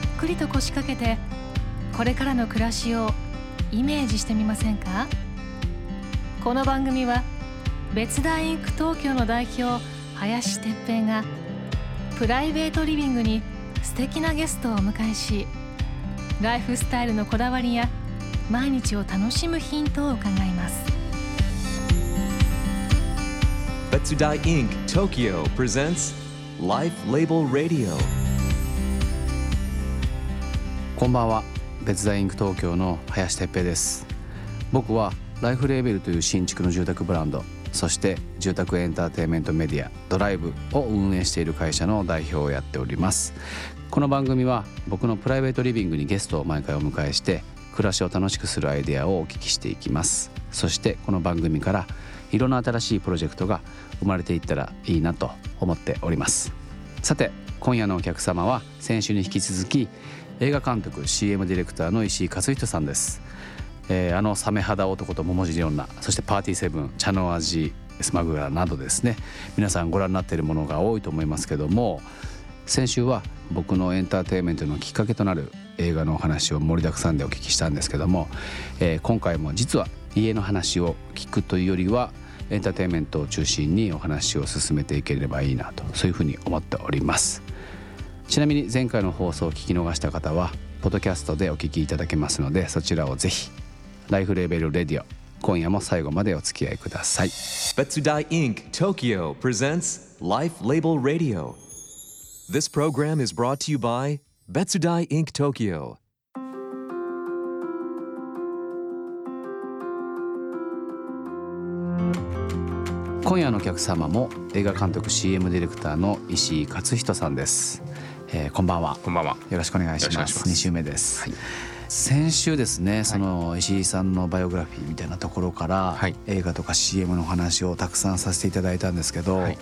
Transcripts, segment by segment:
っくりと腰掛けてこれからの暮らしをイメージしてみませんか？この番組は別大インク東京の代表林哲平がプライベートリビングに素敵なゲストをお迎えしライフスタイルのこだわりや毎日を楽しむヒントを伺います。別大インク Tokyo presents Life Label Radio こんばんは。別大インク東京の林哲平です。僕はライフレーベルという新築の住宅ブランドそして住宅エンターテインメントメディアドライブを運営している会社の代表をやっております。この番組は僕のプライベートリビングにゲストを毎回お迎えして暮らしを楽しくするアイデアをお聞きしていきます。そしてこの番組からいろんな新しいプロジェクトが生まれていったらいいなと思っております。さて今夜のお客様は先週に引き続き映画監督 CM ディレクターの石井勝人さんです。えー、あのサメ肌男と桃尻女そしてパーティーセブン茶の味スマグラなどですね。皆さんご覧になっているものが多いと思いますけども先週は僕のエンターテインメントのきっかけとなる映画のお話を盛りだくさんでお聞きしたんですけども、えー、今回も実は家の話を聞くというよりはエンターテインメントを中心にお話を進めていければいいなとそういうふうに思っております。ちなみに前回の放送を聞き逃した方はポッドキャストでお聞きいただけますのでそちらをぜひライフレーベルレディオ今夜も最後までお付き合いください Inc. Tokyo presents Life Label Radio This program is brought to you by Betsudai Inc. Tokyo 今夜のお客様も映画監督 CM ディレクターの石井勝人さんです、えー、こんばんは。こんばんは。よろしくお願いします。2週目です、はい。先週ですねその石井さんのバイオグラフィーみたいなところから、はい、映画とか CM の話をたくさんさせていただいたんですけど、はい、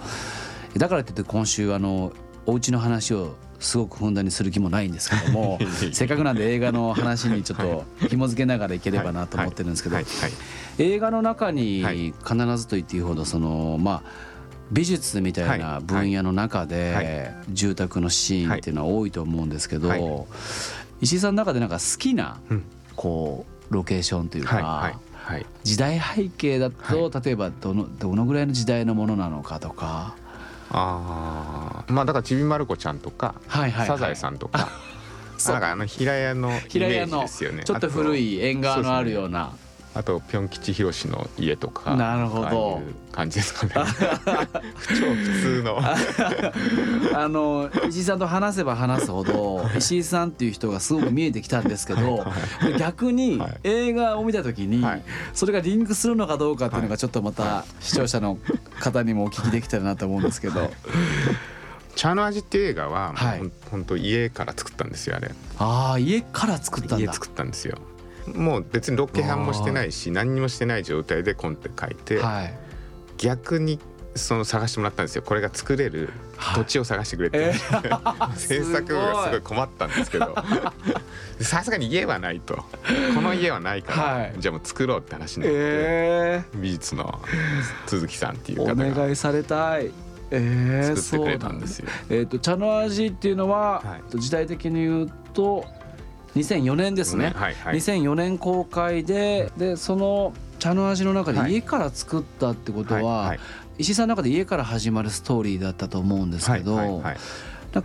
だからといって今週あのお家の話をすごくふんだんにする気もないんですけども せっかくなんで映画の話にちょっと紐付けながらいければなと思ってるんですけど映画の中に必ずと言っていいほどそのまあ美術みたいな分野の中で住宅のシーンっていうのは多いと思うんですけど石井さんの中でなんか好きなこうロケーションというか、時代背景だと例えばどのどのぐらいの時代のものなのかとか。あまあだからちびまる子ちゃんとか、サザエさんとか。なんかあの平屋のイメージですよね。ちょっと古い縁側のあるようなあとぴょん吉宏の家とかなるほど。感じですかね。超普通の。あの石井さんと話せば話すほど石井さんっていう人がすごく見えてきたんですけど逆に映画を見た時にそれがリンクするのかどうかっていうのがちょっとまた視聴者の方にもお聞きできたらなと思うんですけど。茶の味っていう映画は、はい、本当家から作ったんですよあれ。ああ家から作ったんだ。家作ったんですよ。もう別にロケハンもしてないし何にもしてない状態でコンテ書いて、はい、逆にその探してもらったんですよ。これが作れる土地を探してくれて、はい、制作部がすごい困ったんですけど。さすがに家はないと。この家はないから、はい、じゃあもう作ろうって話になって、えー、美術の鈴木さんっていう方がお願いされたい。えー、作ってくれたんですよ。えっ、ー、と茶の味っていうのは、はい、時代的に言うと2004年ですね、はいはい、2004年公開ででその茶の味の中で家から作ったってことは、はいはい、石井さんの中で家から始まるストーリーだったと思うんですけど、はいはいはい、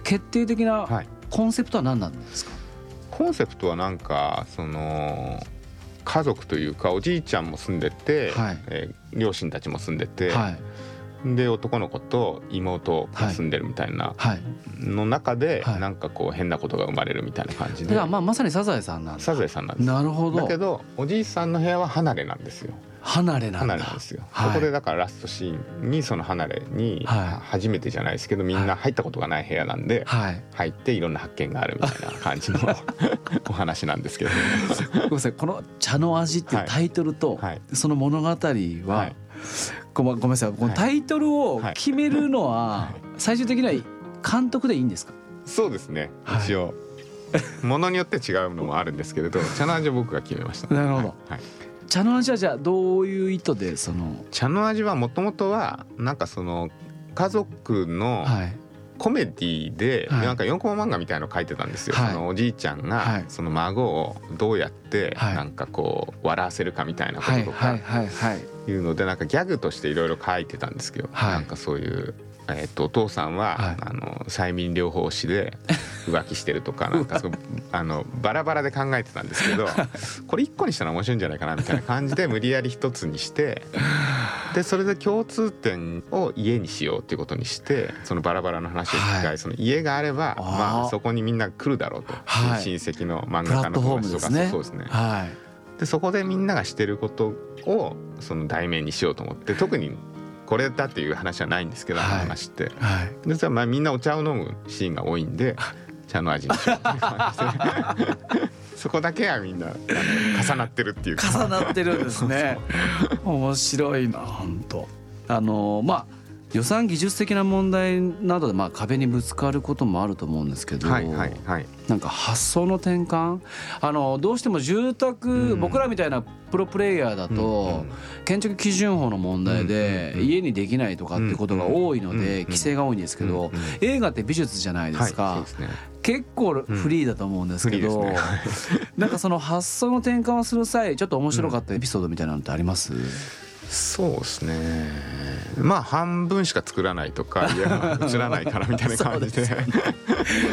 決定的なコンセプトは何なんですか、コンセプトはなんかその家族というかおじいちゃんも住んでて、はい。えー、両親たちも住んでて、はい、で男の子と妹が住んでるみたいなの中でなんかこう変なことが生まれるみたいな感じで、まあまさにサザエさんなんサザエさんなんです。なるほど。だけどおじいさんの部屋は離れなんですよ。離れなんだ。ですよ、はい、そこでだからラストシーンにその離れに初めてじゃないですけどみんな入ったことがない部屋なんで入っていろんな発見があるみたいな感じの お話なんですけど。ごめんなさい。この「茶の味」っていうタイトルとその物語はごめんなさい。このタイトルを決めるのは最終的には監督でいいんですか？そうですね。一応、ものによって違うのもあるんですけれど茶の味は僕が決めました、なるほど、はい、茶の味はじゃあどういう意図でその？茶の味はもともとはなんかその家族のコメディで、はい。なんか4コマ漫画みたいの書いてたんですよ、はい。そのおじいちゃんはい。がその孫をどうやってはい。なんかこう笑わせるかみたいなこはいととかはい。うのでなんかギャグとしていろいろ書いてたんですけど、はい。なんかそういう。えっとお父さんは、はい。あの催眠療法士で浮気してるとかなんか そうあのバラバラで考えてたんですけど これ一個にしたら面白いんじゃないかなみたいな感じで無理やり一つにしてでそれで共通点を家にしようっていうことにしてそのバラバラの話を聞きはい。その家があればまあそこにみんな来るだろうと、はい。親戚の漫画家の友達とかね。そうですね。はい。でそこでみんながしてることをその題名にしようと思って特にこれだっていう話はないんですけど、はい。話って。はい。でそれはまあみんなお茶を飲むシーンが多いんで 茶の味にしようっていう。感じでそこだけはみんな重なってるっていうか。重なってるんですね。面白いな本当あのまあ予算技術的な問題などでまあ壁にぶつかることもあると思うんですけど、はいはいはい。なんか発想の転換？あのどうしても住宅、うん。僕らみたいなプロプレイヤーだと、建築基準法の問題でうんうんうん。家にできないとかってことが多いのうんうんで規制が多いんですけどうんうん。映画って美術じゃないですか。はいそうですね。結構フリーだと思うんですけどフリーですね。なんかその発想の転換をする際ちょっと面白かったエピソードみたいなのってあります？そうですねまあ半分しか作らないとか いや映らないからみたいな感じで。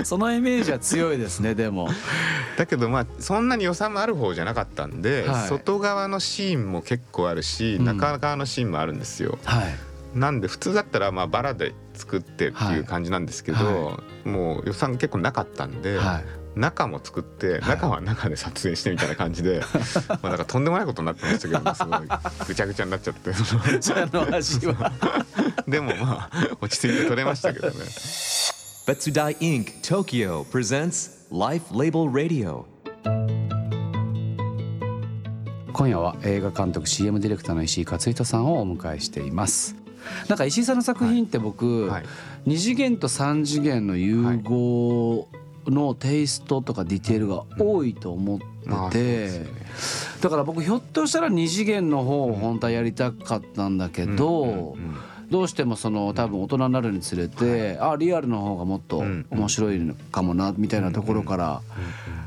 そのイメージは強いですねでも。だけどまあそんなに予算もある方じゃなかったんで、はい。外側のシーンも結構あるしうん。中側のシーンもあるんですよ。はい。なんで普通だったらまあバラで作ってっていう感じなんですけど、はもう予算結構なかったんで、はい中も作って中は中で撮影してみたいな感じで、まあなんかとんでもないことになってましたけど、ね、すごいぐちゃぐちゃになっちゃって でもまあ落ち着いて撮れましたけどね。Betsudai Inc. Tokyo presents Life Label Radio. 今夜は映画監督 CM ディレクターの石井勝人さんをお迎えしていますなんか石井さんの作品って僕、はい2次元と3次元の融合のテイストとかディテールが多いと思ってて、ねだから僕ひょっとしたら2次元の方を本当はやりたかったんだけど、どうしてもその多分大人になるにつれて、あリアルの方がもっとうん面白いのかもなみたいなところから、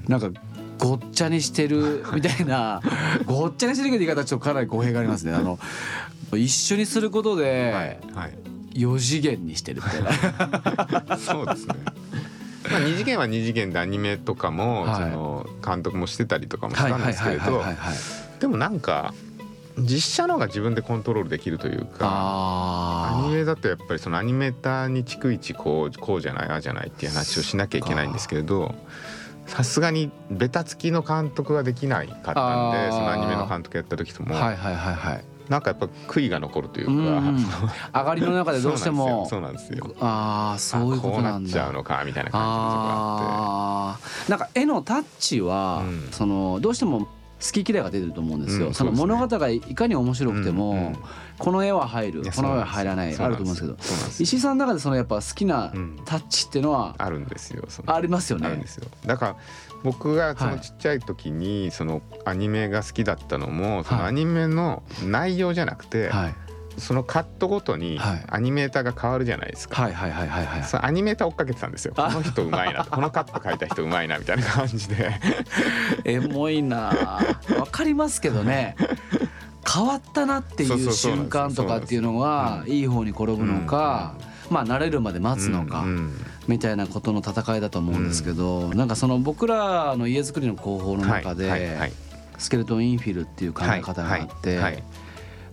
なんかごっちゃにしてる みたいなごっちゃにしてるけど言い方はちょっとかなり語弊がありますね。あの一緒にすることではい4次元にしてるみたいな。そうですね。まあ二次元は二次元でアニメとかも、はい。その監督もしてたりとかもしたんですけれどはいでもなんか実写の方が自分でコントロールできるというかアあニメだとやっぱりそのアニメーターに逐一こうこうじゃないああじゃないっていう話をしなきゃいけないんですけれどさすがにベタつきの監督ができないかったんでそのアニメの監督やった時とも、あはいはいはいはい。なんかやっぱ悔いが残るというか、うんうん。上がりの中でどうしても。そうなんですよ。ああそういうことなんだ。あこうなっちゃうのかみたいな感じのところあって。なんか絵のタッチは、うん。そのどうしても好き嫌いが出てると思うんですよ。うんその物語がいかに面白くても、この絵は入る。この絵は入らないあると思うんですけど。石井さんの中でそのやっぱ好きなうん。タッチっていうのはあるんですよありますよね。あるんですよ。だから僕がそはいのちっちゃい時にそのアニメが好きだったのもそのはい。アニメの内容じゃなくてはいそのカットごとにはい。アニメーターが変わるじゃないですか。はいはいはいはいはい。そのアニメーター追っかけてたんですよ。こあの人うまいなと、このカット描いた人うまいなみたいな感じで。エモいな。わかりますけどね。変わったなっていう瞬間とかっていうのがいい方に転ぶのか、まあ慣れるまで待つのか、みたいなことの戦いだと思うんですけど、なんかその僕らの家づくりの工法の中で、はいはいはいスケルトンインフィルっていう考え方があって、はいはい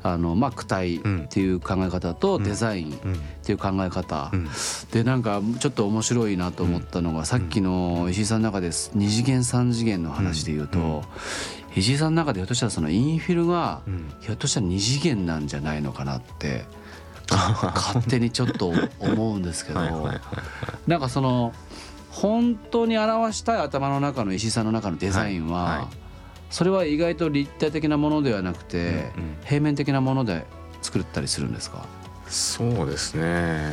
あのまあ躯体っていう考え方とデザインっていう考え方、うん。でなんかちょっと面白いなと思ったのが、さっきの石井さんの中で2次元3次元の話で言うと、石井さんの中でひょっとしたらそのインフィルがうん。ひょっとしたら2次元なんじゃないのかなって 勝手にちょっと思うんですけどはなんかその本当に表したい頭の中の石井さんの中のデザインは、それは意外と立体的なものではなくて、うんうん。平面的なもので作ったりするんですか？そうですね。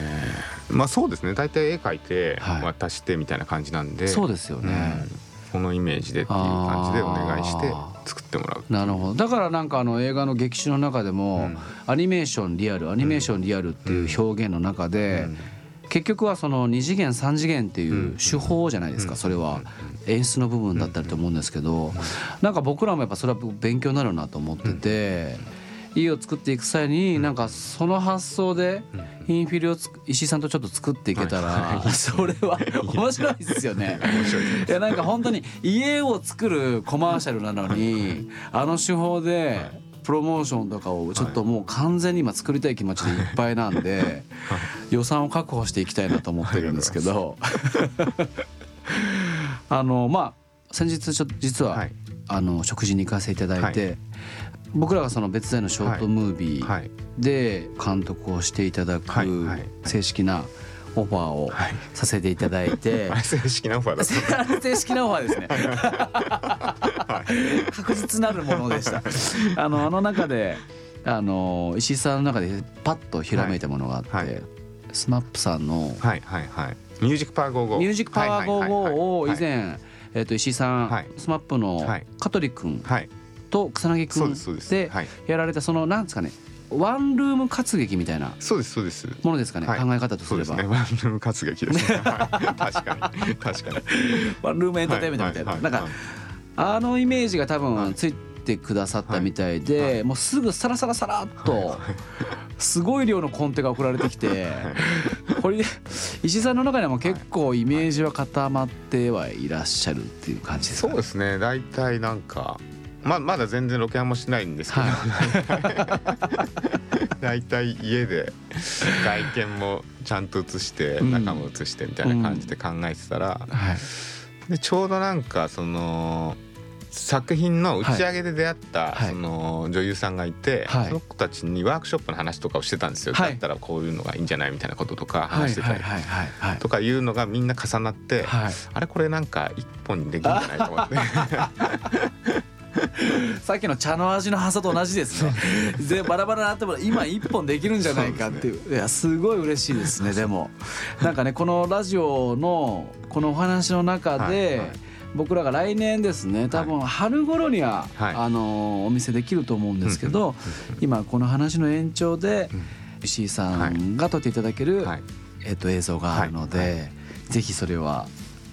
まあそうですね。大体絵描いてはい。渡してみたいな感じなんで。そうですよね。うん。このイメージでっていう感じでお願いして作ってもらう。なるほど。だからなんかあの映画の劇中の中でも、うん。アニメーションリアルアニメーションリアルっていう表現の中で、結局はその2次元3次元っていう手法じゃないですかそれは。演出の部分だったりと思うんですけど。なんか僕らもやっぱそれは勉強になるなと思ってて。家を作っていく際になんかその発想でインフィルを石井さんとちょっと作っていけたら それは 面白いですよね。いやなんか本当に家を作るコマーシャルなのにあの手法でプロモーションとかをちょっともう完全に今作りたい気持ちでいっぱいなんで予算を確保していきたいなと思ってるんですけど。あのまあ先日ちょっと実はあの食事に行かせていただいて僕らがその別大のショートムービーで監督をしていただく正式なオファーをさせていただいて、はい、正式なオファー だった。正式なオファーですね 確実なるものでした。あのあの中であの石井さんの中でパッとひらめいたものがあって、はいはい、 SMAP さんの、はいはいはい、ミュージックパワー55ミュージックパワー55を以前、えー、と石井さん、はい、 SMAP の香取君と草薙君でやられたそのなんですかねワンルーム活劇みたいなそうですそうです。ものですかね、はい、考え方とすれば、ね、ワンルーム活劇ですね。確かに。確かに。ワンルームエンターテインメントみたいな、はいはい、なんかあのイメージが多分ついてくださったみたいで、もうすぐサラサラサラっとすごい量のコンテが送られてきてこれ石井さんの中でも結構イメージは固まってはいらっしゃるっていう感じですか、ね、そうですね。大体なんかままだ全然ロケハンもしないんですけど、はい、大体家で外見もちゃんと映して中も映してみたいな感じで考えてたら、うんはい、でちょうどなんかその作品の打ち上げで出会った、その女優さんがいて、はい、その子たちにワークショップの話とかをしてたんですよ、はい、だったらこういうのがいいんじゃないみたいなこととか話してたりとか。いうのがみんな重なって、あれこれなんか一本にできるんじゃないと思って。さっきの茶の味の葉と同じですね。でバラバラになっても今一本できるんじゃないかっていう、ね、いやすごい嬉しいですねでも。なんかねこのラジオのこのお話の中で、はいはい僕らが来年ですね多分春頃には、はい、あのお見せできると思うんですけど、今この話の延長で石井さんが撮っていただける、はい、えー、と映像があるので、はい。はい、ぜひそれは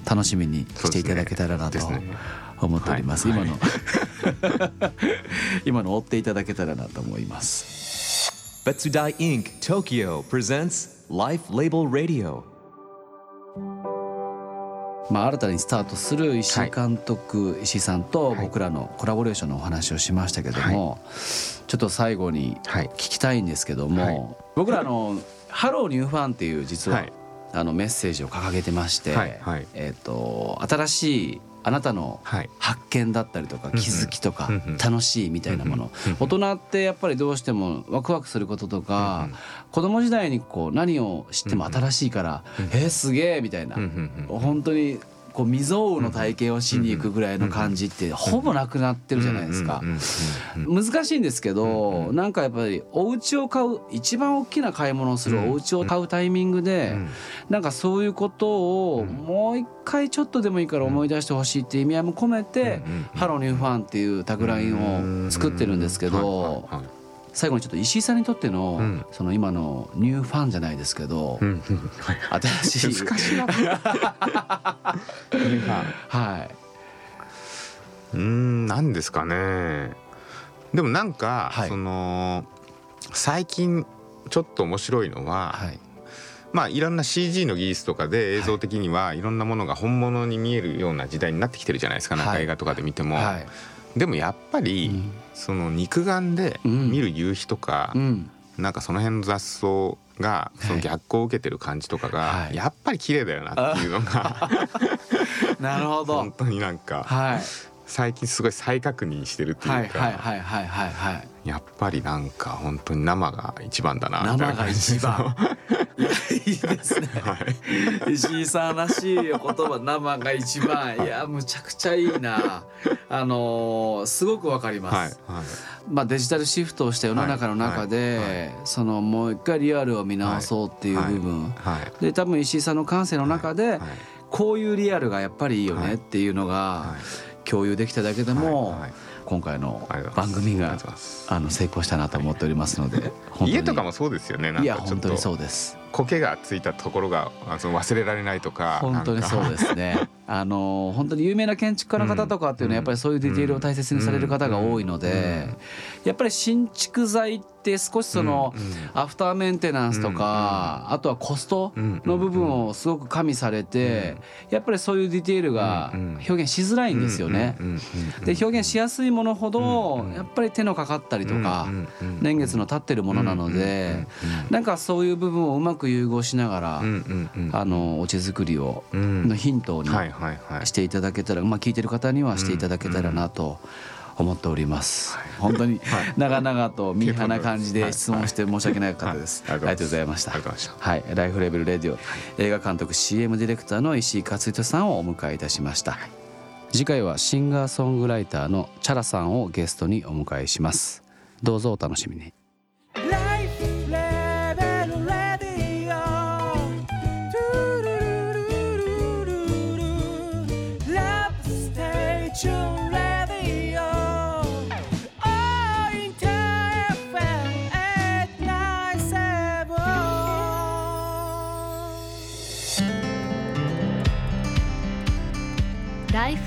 楽しみにしていただけたらなと思っております。すね、今の 今の追っていただけたらなと思います。Betsudai Inc. Tokyo presents Life Label Radio. まあ、新たにスタートする石井監督、はい、石井さんと僕らのコラボレーションのお話をしましたけども、はい、ちょっと最後に聞きたいんですけども、はい、僕らの「 Hello New Fun」っていう実は、あのメッセージを掲げてまして、えー、と新しいあなたの発見だったりとか気づきとか楽しいみたいなもの。大人ってやっぱりどうしてもワクワクすることとか子供時代にこう何を知っても新しいからえー、すげえみたいな。本当にこう未曾有の体験をしに行くぐらいの感じってほぼなくなってるじゃないですか。難しいんですけどなんかやっぱりお家を買う一番大きな買い物をするお家を買うタイミングでなんかそういうことをもう一回ちょっとでもいいから思い出してほしいっていう意味合いも込めて「 Hello New Fun」っていうタグラインを作ってるんですけど。最後にちょっと石井さんにとっての、うん、その今のニューファンじゃないですけど、うん、新しい。難しいな。ニューファン。はい。うん何ですかね。でもなんか、はい、その最近ちょっと面白いのは、はい、まあいろんな CG の技術とかで映像的にはいろんなものが本物に見えるような時代になってきてるじゃないですか、なんか映画とかで見ても。はいでもやっぱり、うん、その肉眼で見る夕日とか、うん、なんかその辺の雑草がその逆光を受けてる感じとかがやっぱり綺麗だよなっていうのが なるほど。本当になんか、はい、最近すごい再確認してるっていうかやっぱりなんか本当に生が一番だな生が一番 いやいいですね、はい、石井さんらしい言葉生が一番。いやむちゃくちゃいいな。あのー、すごくわかります、はいはい、まあ、デジタルシフトをした世の中の中で、そのもう一回リアルを見直そうっていう部分、で多分石井さんの感性の中で、こういうリアルがやっぱりいいよねっていうのが共有できただけでも、今回の番組があの成功したなと思っておりますので家とかもそうですよねいや本当にそうです苔がついたところがその忘れられないとか。本当にそうですね。あの本当に有名な建築家の方とかっていうのはやっぱりそういうディテールを大切にされる方が多いのでやっぱり新築材って少しそのアフターメンテナンスとかあとはコストの部分をすごく加味されてやっぱりそういうディテールが表現しづらいんですよね。で表現しやすいものほどやっぱり手のかかったりとか年月の経ってるものなのでなんかそういう部分をうまく融合しながらあのお茶作りをのヒントにしていただけたら、まあ、聞いてる方にはしていただけたらなと思っております。本当に長々とミーハーな感じで質問して申し訳なかったです。ありがとうございました。はい、ライフレベルレディオ映画監督 CM ディレクターの石井勝人さんをお迎えいたしました。次回はシンガーソングライターのチャラさんをゲストにお迎えします。どうぞお楽しみに。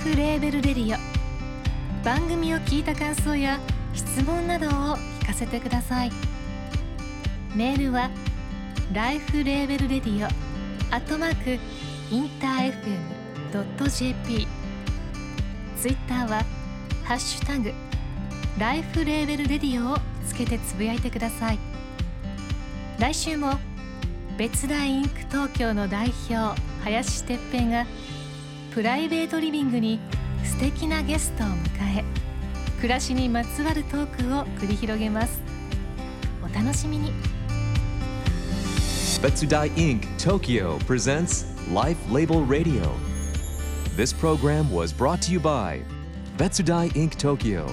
フレーベルレディオ。番組を聞いた感想や質問などを聞かせてください。メールはライフレーベルレディオアットマークインター FM.jp ツイッターはハッシュタグライフレーベルレディオをつけてつぶやいてください。来週も別大インク東京の代表林哲平がプライベートリビングに素敵なゲストを迎え暮らしにまつわるトークを繰り広げますお楽しみに Betsudai Inc. Tokyo presents Life Label Radio. This program was brought to you by Betsudai Inc. Tokyo